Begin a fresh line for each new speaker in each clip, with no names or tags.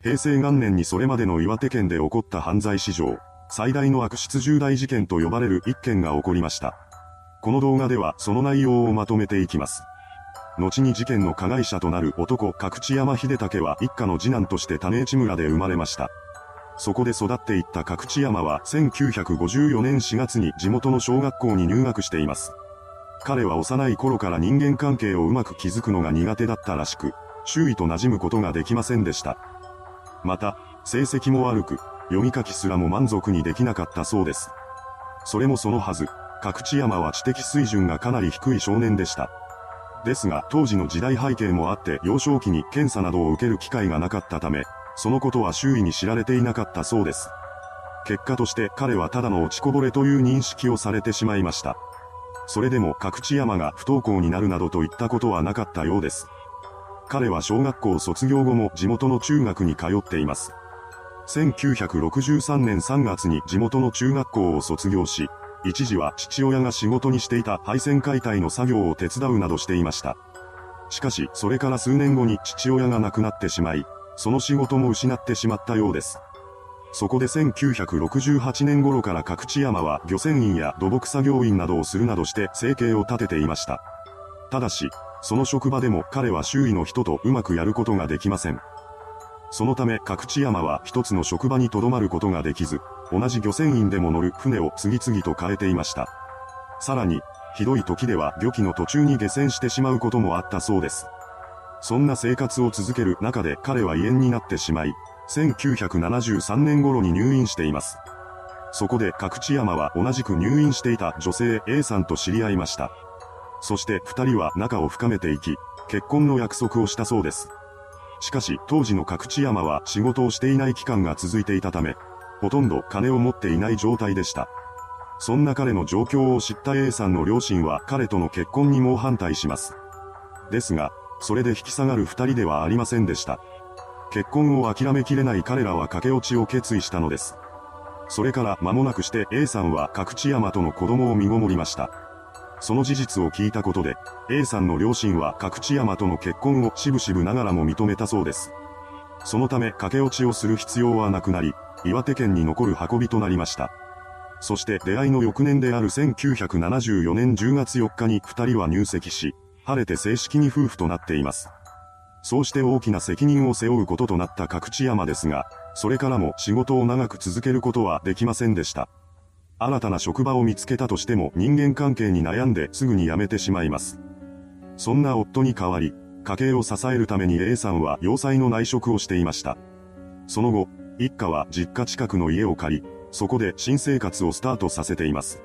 平成元年にそれまでの岩手県で起こった犯罪史上、最大の悪質重大事件と呼ばれる一件が起こりました。この動画ではその内容をまとめていきます。後に事件の加害者となる男、角地山秀武は一家の次男として種市村で生まれました。そこで育っていった角地山は1954年4月に地元の小学校に入学しています。彼は幼い頃から人間関係をうまく築くのが苦手だったらしく、周囲と馴染むことができませんでした。また、成績も悪く、読み書きすらも満足にできなかったそうです。それもそのはず、角地山は知的水準がかなり低い少年でした。ですが当時の時代背景もあって幼少期に検査などを受ける機会がなかったため、そのことは周囲に知られていなかったそうです。結果として彼はただの落ちこぼれという認識をされてしまいました。それでも角地山が不登校になるなどといったことはなかったようです。彼は小学校卒業後も地元の中学に通っています。1963年3月に地元の中学校を卒業し、一時は父親が仕事にしていた配線解体の作業を手伝うなどしていました。しかし、それから数年後に父親が亡くなってしまい、その仕事も失ってしまったようです。そこで1968年頃から各地山は漁船員や土木作業員などをするなどして生計を立てていました。ただし、その職場でも彼は周囲の人とうまくやることができません。そのため各地山は一つの職場に留まることができず、同じ漁船員でも乗る船を次々と変えていました。さらに、ひどい時では漁期の途中に下船してしまうこともあったそうです。そんな生活を続ける中で彼は胃炎になってしまい、1973年頃に入院しています。そこで角地山は同じく入院していた女性 A さんと知り合いました。そして二人は仲を深めていき、結婚の約束をしたそうです。しかし当時の角地山は仕事をしていない期間が続いていたため、ほとんど金を持っていない状態でした。そんな彼の状況を知った A さんの両親は彼との結婚に猛反対します。ですが、それで引き下がる二人ではありませんでした。結婚を諦めきれない彼らは駆け落ちを決意したのです。それから間もなくして A さんは角地山との子供を身ごもりました。その事実を聞いたことで、A さんの両親は角地山との結婚をしぶしぶながらも認めたそうです。そのため駆け落ちをする必要はなくなり、岩手県に残る運びとなりました。そして出会いの翌年である1974年10月4日に二人は入籍し、晴れて正式に夫婦となっています。そうして大きな責任を背負うこととなった角地山ですが、それからも仕事を長く続けることはできませんでした。新たな職場を見つけたとしても人間関係に悩んですぐに辞めてしまいます。そんな夫に代わり、家計を支えるために A さんは要塞の内職をしていました。その後、一家は実家近くの家を借り、そこで新生活をスタートさせています。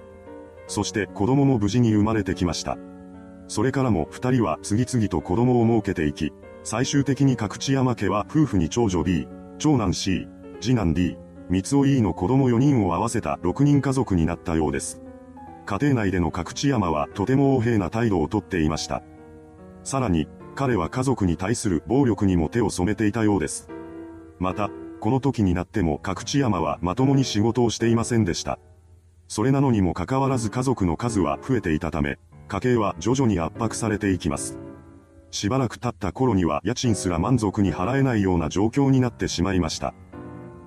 そして子供も無事に生まれてきました。それからも二人は次々と子供を設けていき、最終的に角地山家は夫婦に長女 B、長男 C、次男 D、三尾 E の子供4人を合わせた6人家族になったようです。家庭内での角地山はとても横柄な態度をとっていました。さらに、彼は家族に対する暴力にも手を染めていたようです。また、この時になっても角地山はまともに仕事をしていませんでした。それなのにもかかわらず家族の数は増えていたため、家計は徐々に圧迫されていきます。しばらく経った頃には家賃すら満足に払えないような状況になってしまいました。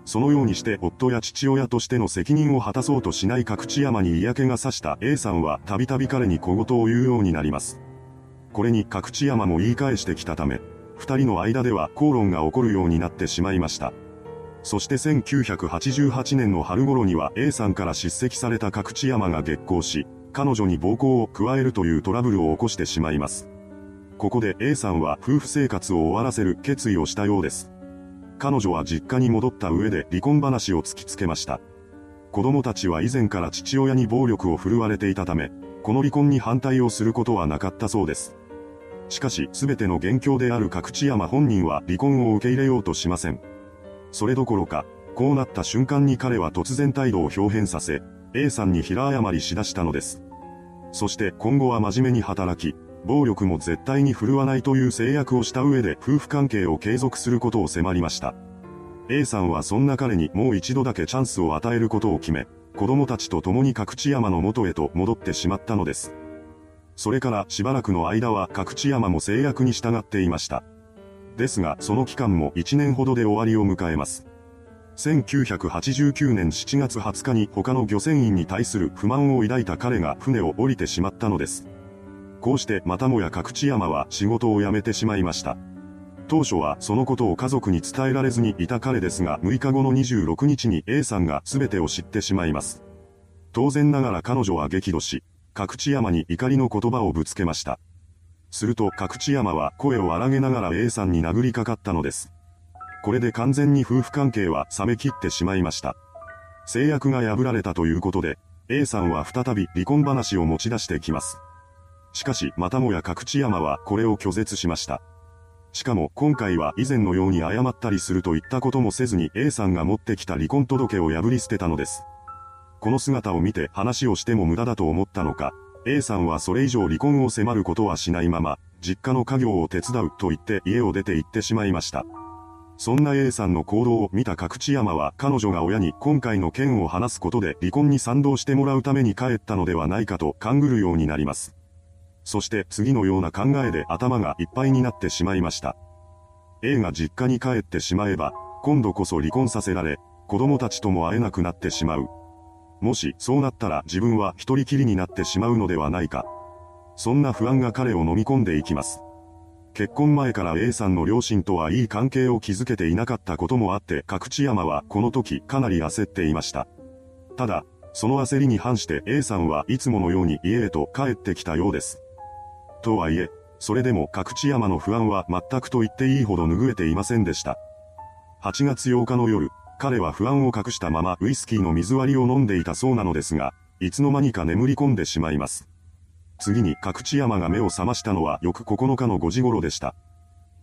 そのようにして夫や父親としての責任を果たそうとしない角地山に嫌気がさした A さんはたびたび彼に小言を言うようになります。これに角地山も言い返してきたため、二人の間では口論が起こるようになってしまいました。そして1988年の春頃には A さんから叱責された角地山が激高し、彼女に暴行を加えるというトラブルを起こしてしまいます。ここで A さんは夫婦生活を終わらせる決意をしたようです。彼女は実家に戻った上で離婚話を突きつけました。子供たちは以前から父親に暴力を振るわれていたため、この離婚に反対をすることはなかったそうです。しかし、すべての元凶である角地山本人は離婚を受け入れようとしません。それどころか、こうなった瞬間に彼は突然態度を表変させ、A さんに平謝りしだしたのです。そして今後は真面目に働き、暴力も絶対に振るわないという制約をした上で夫婦関係を継続することを迫りました。A さんはそんな彼にもう一度だけチャンスを与えることを決め、子供たちと共に角地山の元へと戻ってしまったのです。それからしばらくの間は角地山も制約に従っていました。ですがその期間も1年ほどで終わりを迎えます。1989年7月20日に他の漁船員に対する不満を抱いた彼が船を降りてしまったのです。こうしてまたもや角地山は仕事を辞めてしまいました。当初はそのことを家族に伝えられずにいた彼ですが6日後の26日に A さんが全てを知ってしまいます。当然ながら彼女は激怒し、角地山に怒りの言葉をぶつけました。すると角地山は声を荒げながら A さんに殴りかかったのです。これで完全に夫婦関係は冷め切ってしまいました。制約が破られたということで、A さんは再び離婚話を持ち出してきます。しかし、またもや角地山はこれを拒絶しました。しかも今回は以前のように謝ったりするといったこともせずに A さんが持ってきた離婚届を破り捨てたのです。この姿を見て話をしても無駄だと思ったのか、A さんはそれ以上離婚を迫ることはしないまま、実家の家業を手伝うと言って家を出て行ってしまいました。そんな A さんの行動を見た角地山は彼女が親に今回の件を話すことで離婚に賛同してもらうために帰ったのではないかと勘ぐるようになります。そして次のような考えで頭がいっぱいになってしまいました。A が実家に帰ってしまえば、今度こそ離婚させられ、子供たちとも会えなくなってしまう。もしそうなったら自分は一人きりになってしまうのではないか。そんな不安が彼を飲み込んでいきます。結婚前から A さんの両親とはいい関係を築けていなかったこともあって、角地山はこの時かなり焦っていました。ただ、その焦りに反して A さんはいつものように家へと帰ってきたようです。とはいえ、それでも角地山の不安は全くと言っていいほど拭えていませんでした。8月8日の夜、彼は不安を隠したままウイスキーの水割りを飲んでいたそうなのですが、いつの間にか眠り込んでしまいます。次に角地山が目を覚ましたのは翌9日の5時頃でした。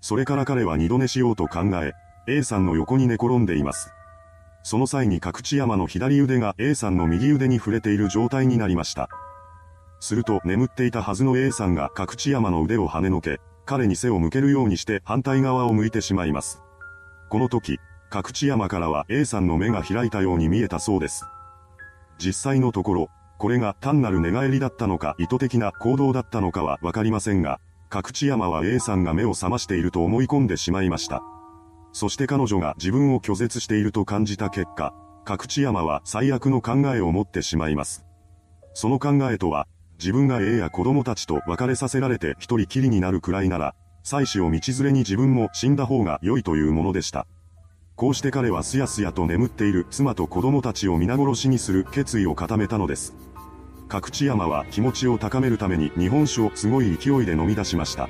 それから彼は二度寝しようと考え、A さんの横に寝転んでいます。その際に角地山の左腕が A さんの右腕に触れている状態になりました。すると眠っていたはずの A さんが角地山の腕を跳ねのけ、彼に背を向けるようにして反対側を向いてしまいます。この時、角地山からは A さんの目が開いたように見えたそうです。実際のところ、これが単なる寝返りだったのか意図的な行動だったのかはわかりませんが、角地山は A さんが目を覚ましていると思い込んでしまいました。そして彼女が自分を拒絶していると感じた結果、角地山は最悪の考えを持ってしまいます。その考えとは、自分が A や子供たちと別れさせられて一人きりになるくらいなら、妻子を道連れに自分も死んだ方が良いというものでした。こうして彼はすやすやと眠っている妻と子供たちを皆殺しにする決意を固めたのです。角地山は気持ちを高めるために日本酒をすごい勢いで飲み出しました。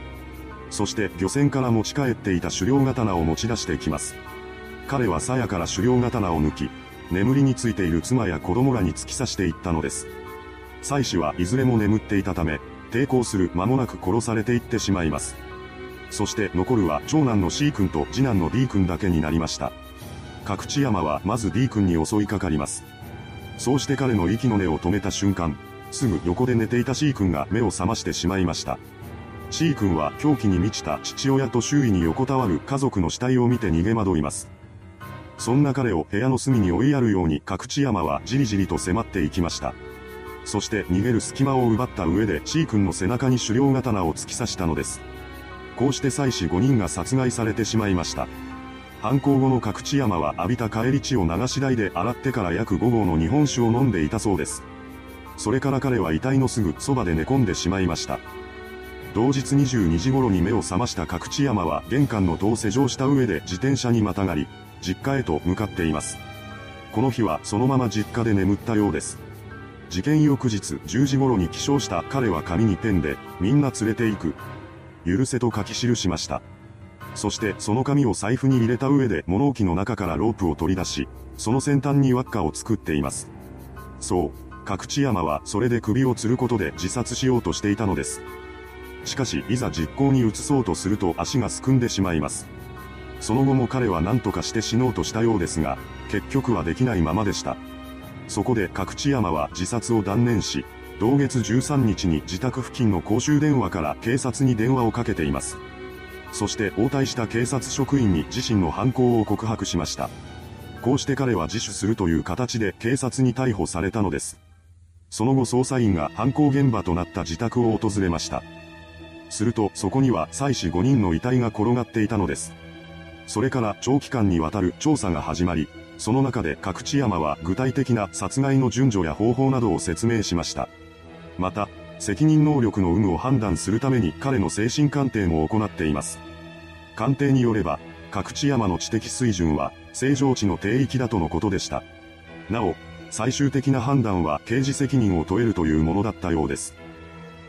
そして漁船から持ち帰っていた狩猟刀を持ち出してきます。彼は鞘から狩猟刀を抜き、眠りについている妻や子供らに突き刺していったのです。妻子はいずれも眠っていたため、抵抗する間もなく殺されていってしまいます。そして残るは長男の C 君と次男の D 君だけになりました。角地山はまず D 君に襲いかかります。そうして彼の息の根を止めた瞬間、すぐ横で寝ていた C 君が目を覚ましてしまいました。C 君は狂気に満ちた父親と周囲に横たわる家族の死体を見て逃げ惑います。そんな彼を部屋の隅に追いやるように角地山はじりじりと迫っていきました。そして逃げる隙間を奪った上で C 君の背中に狩猟刀を突き刺したのです。こうして妻子5人が殺害されてしまいました。犯行後の角地山は浴びた帰り血を流し台で洗ってから約5合の日本酒を飲んでいたそうです。それから彼は遺体のすぐそばで寝込んでしまいました。同日22時頃に目を覚ました角地山は玄関の戸を施錠した上で自転車にまたがり、実家へと向かっています。この日はそのまま実家で眠ったようです。事件翌日10時頃に起床した彼は紙にペンで、みんな連れて行く。許せと書き記しました。そしてその紙を財布に入れた上で物置の中からロープを取り出し、その先端に輪っかを作っています。そう、角地山はそれで首を吊ることで自殺しようとしていたのです。しかし、いざ実行に移そうとすると足がすくんでしまいます。その後も彼は何とかして死のうとしたようですが、結局はできないままでした。そこで角地山は自殺を断念し、同月13日に自宅付近の公衆電話から警察に電話をかけています。そして応対した警察職員に自身の犯行を告白しました。こうして彼は自首するという形で警察に逮捕されたのです。その後捜査員が犯行現場となった自宅を訪れました。するとそこには妻子5人の遺体が転がっていたのです。それから長期間にわたる調査が始まり、その中で角地山は具体的な殺害の順序や方法などを説明しました。また、責任能力の有無を判断するために彼の精神鑑定も行っています。鑑定によれば、角地山の知的水準は正常値の低域だとのことでした。なお、最終的な判断は刑事責任を問えるというものだったようです。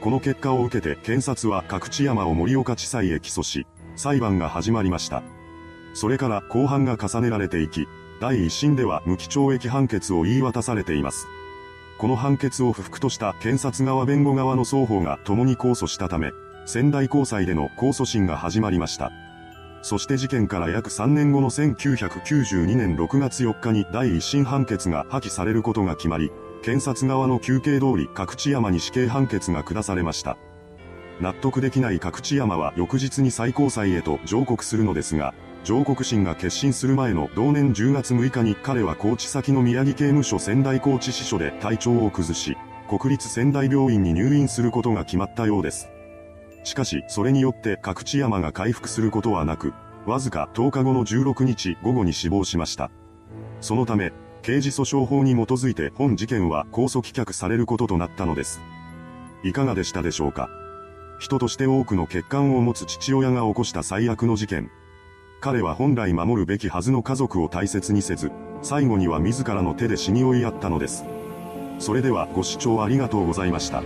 この結果を受けて検察は角地山を盛岡地裁へ起訴し、裁判が始まりました。それから公判が重ねられていき、第一審では無期懲役判決を言い渡されています。この判決を不服とした検察側弁護側の双方が共に控訴したため、仙台高裁での控訴審が始まりました。そして事件から約3年後の1992年6月4日に第一審判決が破棄されることが決まり、検察側の求刑通り角地山に死刑判決が下されました。納得できない角地山は翌日に最高裁へと上告するのですが、上告審が決心する前の同年10月6日に彼は高知先の宮城刑務所仙台高知支所で体調を崩し、国立仙台病院に入院することが決まったようです。しかし、それによって角地山が回復することはなく、わずか10日後の16日午後に死亡しました。そのため、刑事訴訟法に基づいて本事件は控訴棄却されることとなったのです。いかがでしたでしょうか？人として多くの欠陥を持つ父親が起こした最悪の事件。彼は本来守るべきはずの家族を大切にせず、最後には自らの手で死に追いやったのです。それではご視聴ありがとうございました。